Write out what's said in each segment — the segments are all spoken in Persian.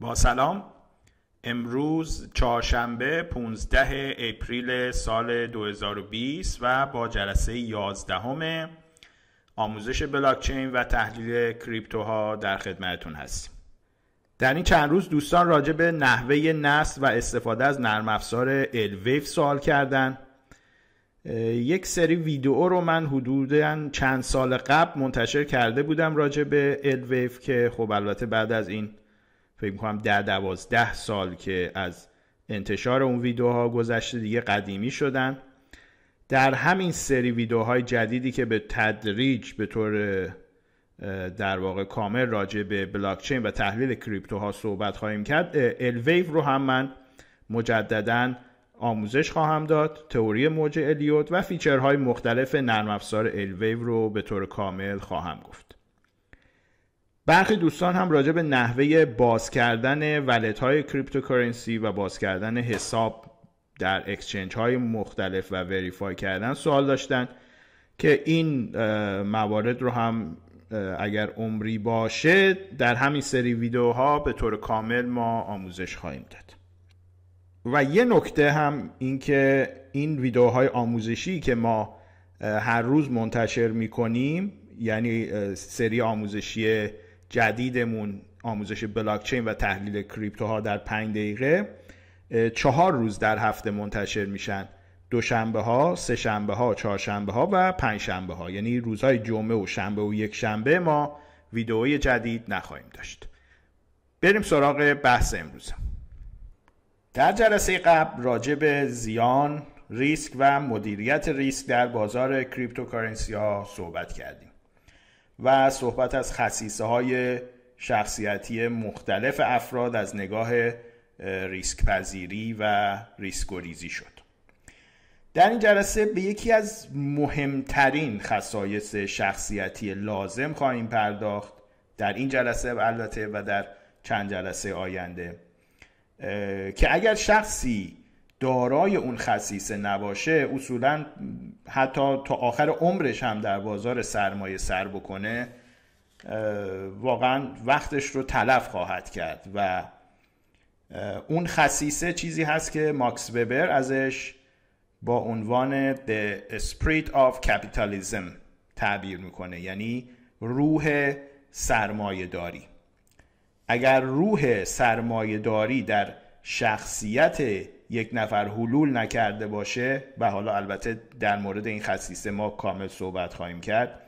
با سلام. امروز چهارشنبه 15 اپریل سال 2020 و با جلسه 11 همه آموزش بلاکچین و تحلیل کریپتوها در خدمتتون هستیم. در این چند روز دوستان راجع به نحوه نصب و استفاده از نرم افزار الویف سوال کردن. یک سری ویدیو رو من حدودا چند سال قبل منتشر کرده بودم راجع به الویف که خب البته بعد از این فکر می‌کنم در دوازده سال که از انتشار اون ویدیوها گذشته دیگه قدیمی شدن. در همین سری ویدیوهای جدیدی که به تدریج به طور در واقع کامل راجع به بلاکچین و تحلیل کریپتوها صحبت خواهیم کرد ELWAVE رو هم من مجددا آموزش خواهم داد تئوری موج الیوت و feature های مختلف نرم افزار ELWAVE رو به طور کامل خواهم گفت. برخی دوستان هم راجع به نحوه باز کردن wallet های cryptocurrency و باز کردن حساب در exchange های مختلف و verify کردن سوال داشتن که این موارد رو هم اگر عمری باشه در همین سری ویدیوها به طور کامل ما آموزش خواهیم داد. و یه نکته هم این که این ویدیوهای آموزشی که ما هر روز منتشر می‌کنیم یعنی سری آموزشی جدیدمون آموزش بلاکچین و تحلیل کریپتوها در پنج دقیقه. چهار روز در هفته منتشر میشن. دوشنبه ها، سه شنبه ها، چهارشنبه ها و پنج شنبه ها یعنی روزهای جمعه و شنبه و یک شنبه ما ویدئوی جدید نخواهیم داشت. بریم سراغ بحث امروز. در جلسه قبل راجع به زیان، ریسک و مدیریت ریسک در بازار cryptocurrency ها صحبت کردیم. و صحبت از خصیصه های شخصیتی مختلف افراد از نگاه ریسک پذیری و ریسک گریزی شد. در این جلسه به یکی از مهمترین خصایص شخصیتی لازم خواهیم پرداخت در این جلسه البته و در چند جلسه آینده که اگر شخصی دارای اون خصیصه نباشه اصولا حتی تا آخر عمرش هم در بازار سرمایه سر بکنه واقعا وقتش رو تلف خواهد کرد و اون خصیصه چیزی هست که ماکس وبر ازش با عنوان The Spirit of Capitalism تعبیر می‌کنه یعنی روح سرمایه داری اگر روح سرمایه داری در شخصیت یک نفر حلول نکرده باشه و حالا البته در مورد این خصیصه ما کامل صحبت خواهیم کرد.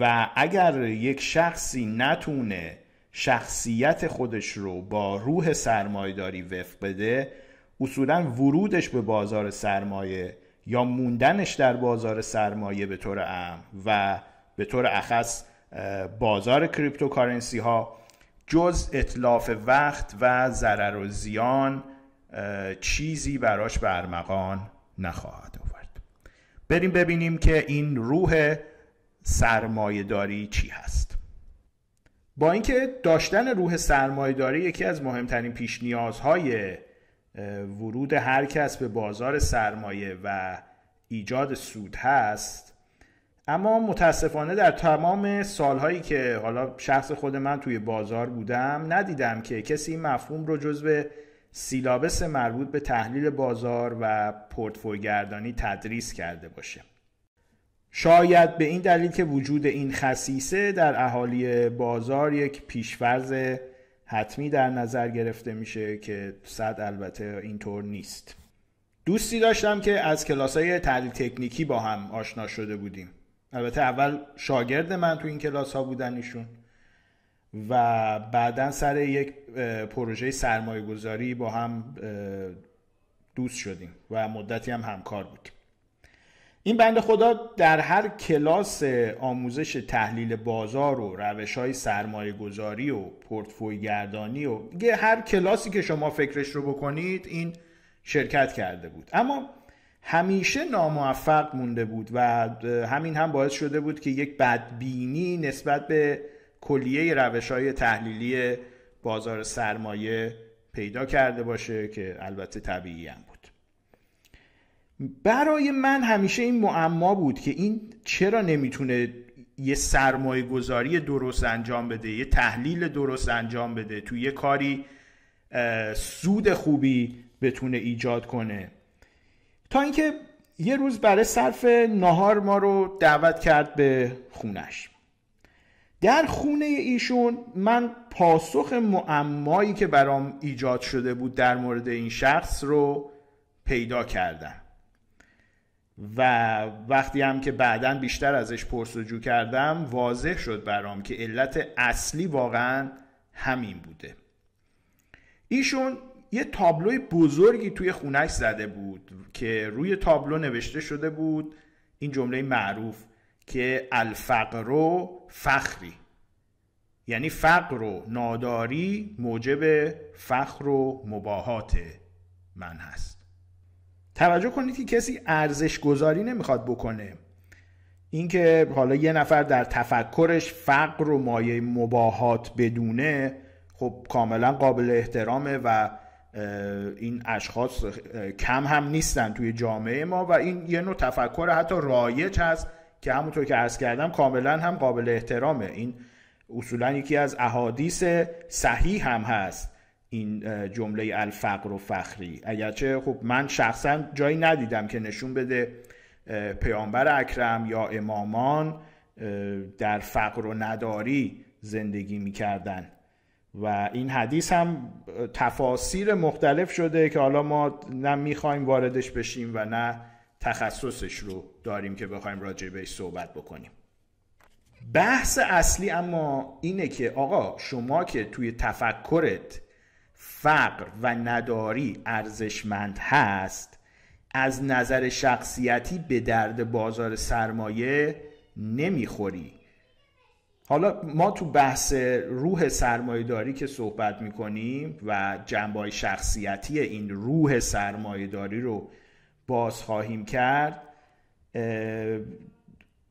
و اگر یک شخصی نتونه شخصیت خودش رو با روح سرمایه داری وفق بده اصولا ورودش به بازار سرمایه یا موندنش در بازار سرمایه به طور عام و به طور اخص بازار cryptocurrency ها جز اتلاف وقت و ضرر و زیان چیزی براش به ارمغان نخواهد آورد. بریم ببینیم که این روح سرمایه داری چی هست. با اینکه داشتن روح سرمایه داری یکی از مهمترین پیش نیازهای ورود هر کس به بازار سرمایه و ایجاد سود هست اما متاسفانه در تمام سالهایی که حالا شخص خود من توی بازار بودم ندیدم که کسی این مفهوم رو جزو سیلابس مربوط به تحلیل بازار و پورتفوی تدریس کرده باشه. شاید به این دلیل که وجود این خصیصه در اهالی بازار یک پیشفرز حتمی در نظر گرفته میشه که صد البته اینطور نیست. دوستی داشتم که از کلاس های تحلیل تکنیکی با هم آشنا شده بودیم. البته اول شاگرد من تو این کلاس ها بودن ایشون. و بعدا سر یک پروژه سرمایه گذاری با هم دوست شدیم و مدتی هم همکار بودیم. این بند خدا در هر کلاس آموزش تحلیل بازار و روش های سرمایه گذاری و پورتفوی گردانی و هر کلاسی که شما فکرش رو بکنید این شرکت کرده بود. اما همیشه ناموفق مونده بود و همین هم باعث شده بود که یک بدبینی نسبت به کلیه روش های تحلیلی بازار سرمایه پیدا کرده باشه که البته طبیعی هم بود. برای من همیشه این معما بود که این چرا نمی‌تونه یه سرمایه گذاری درست انجام بده یه تحلیل درست انجام بده توی یه کاری سود خوبی بتونه ایجاد کنه. تا اینکه یه روز برای صرف نهار ما رو دعوت کرد به خونش. در خونه ایشون من پاسخ معمایی که برام ایجاد شده بود در مورد این شخص رو پیدا کردم. و وقتی هم که بعدا بیشتر ازش پرسجو کردم واضح شد برام که علت اصلی واقعا همین بوده. ایشون یه تابلوی بزرگی توی خونش زده بود که روی تابلو نوشته شده بود این جمله معروف که الفقر و فخری. یعنی فقر و ناداری موجب فخر و مباهات من هست. توجه کنید که کسی ارزش گذاری نمی‌خواد بکنه. اینکه حالا یه نفر در تفکرش فقر و مایه مباهات بدونه خب کاملا قابل احترامه و این اشخاص کم هم نیستن توی جامعه ما و این یه نوع تفکر حتی رایج هست که همونطور که عرض کردم کاملا هم قابل احترامه. این اصولا یکی از احادیث صحیح هم هست این جمله الفقر و فخری. اگرچه خب من شخصا جایی ندیدم که نشون بده پیامبر اکرم یا امامان در فقر و نداری زندگی می‌کردن. و این حدیث هم تفاسیر مختلف شده که حالا ما نه واردش بشیم و نه تخصصش رو داریم که بخوایم راجع بهش صحبت بکنیم. بحث اصلی اما اینه که آقا شما که توی تفکرت فقر و نداری ارزشمند هست از نظر شخصیتی به درد بازار سرمایه نمی‌خوری. حالا ما تو بحث روح سرمایه داری که صحبت می‌کنیم و جنبای شخصیتی این روح سرمایه داری رو باز خواهیم کرد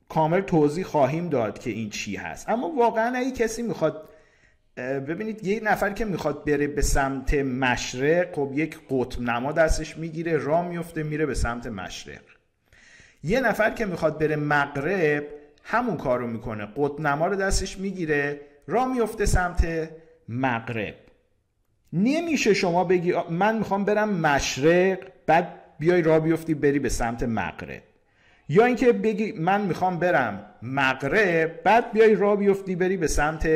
کامل توضیح خواهیم داد که این چی هست. اما واقعا اگه کسی می‌خواد ببینید یه نفر که می‌خواد بره به سمت مشرق خب یک قطب نما دستش می‌گیره راه میفته میره به سمت مشرق. یه نفر که می‌خواد بره مغرب همون کار رو می‌کنه. قطب نما رو دستش می‌گیره راه میفته سمت مغرب. نمیشه شما بگی من می‌خوام برم مشرق بعد بیای راه بیفتی بری به سمت مغرب. یا اینکه بگی من می‌خوام برم مغرب بعد بیای راه بیفتی بری به سمت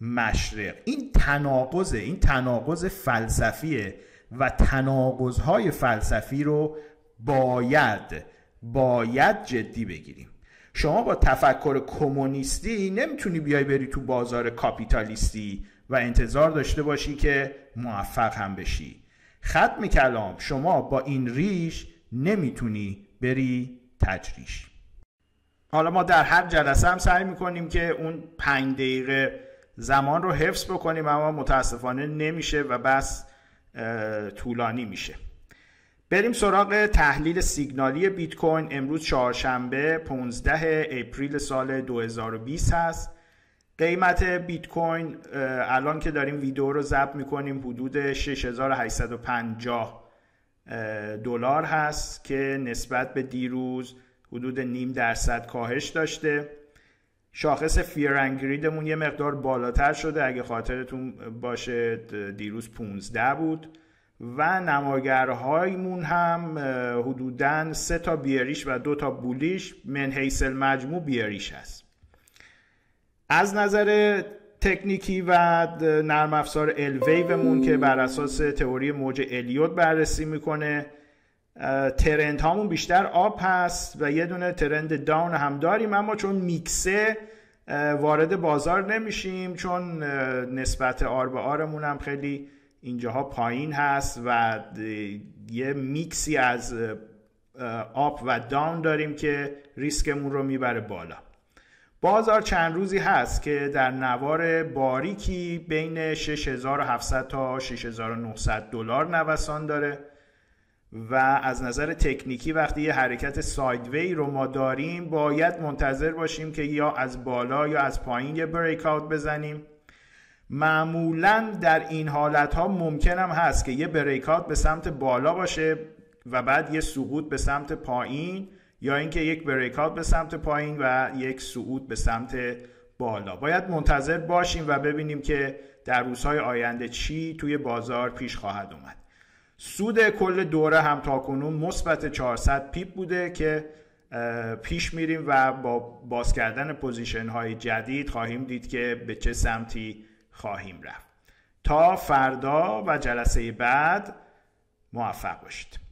مشرق. این تناقضه این تناقض فلسفیه و تناقضهای فلسفی رو باید باید جدی بگیریم. شما با تفکر کمونیستی نمی‌تونی بیای بری تو بازار کاپیتالیستی و انتظار داشته باشی که موفق هم بشی. ختم کلام. شما با این ریش نمی‌تونی بری تجریش. حالا ما در هر جلسه هم سعی می‌کنیم که اون پنج دقیقه زمان رو حفظ بکنیم اما متاسفانه نمیشه و بس طولانی میشه. بریم سراغ تحلیل سیگنالی بیت کوین. امروز چهارشنبه 15 اپریل سال 2020 هست. قیمت بیت کوین الان که داریم ویدیو رو ضبط می‌کنیم حدود 6850 دلار هست که نسبت به دیروز حدود نیم درصد کاهش داشته. شاخص فیرنگریدمون یه مقدار بالاتر شده اگه خاطرتون باشه دیروز 15 بود. و نماگرهایمون هم حدودا سه تا بیاریش و دو تا بولیش من حیث مجموع بیاریش هست. از نظر تکنیکی و نرم افزار الویومون که بر اساس تئوری موج الیوت بررسی می‌کنه ترند هامون بیشتر آب هست و یه دونه ترند داون هم داریم اما چون میکسه وارد بازار نمیشیم چون نسبت R به R مون هم خیلی اینجاها پایین هست و یه میکسی از up و down داریم که ریسکمون رو می‌بره بالا. بازار چند روزی هست که در نوار باریکی بین 6700 تا 6900 دلار نوسان داره و از نظر تکنیکی وقتی یه حرکت sideway رو ما داریم باید منتظر باشیم که یا از بالا یا از پایین یه breakout بزنیم. معمولا در این حالت ها ممکن هم هست که یه breakout به سمت بالا باشه و بعد یه سقوط به سمت پایین یا اینکه یک breakout به سمت پایین و یک صعود به سمت بالا. باید منتظر باشیم و ببینیم که در روزهای آینده چی توی بازار پیش خواهد اومد. سود کل دوره هم تا کنون مثبت 400 pip بوده که پیش میریم و با باز کردن position های جدید خواهیم دید که به چه سمتی خواهیم رفت. تا فردا و جلسه بعد موفق باشید.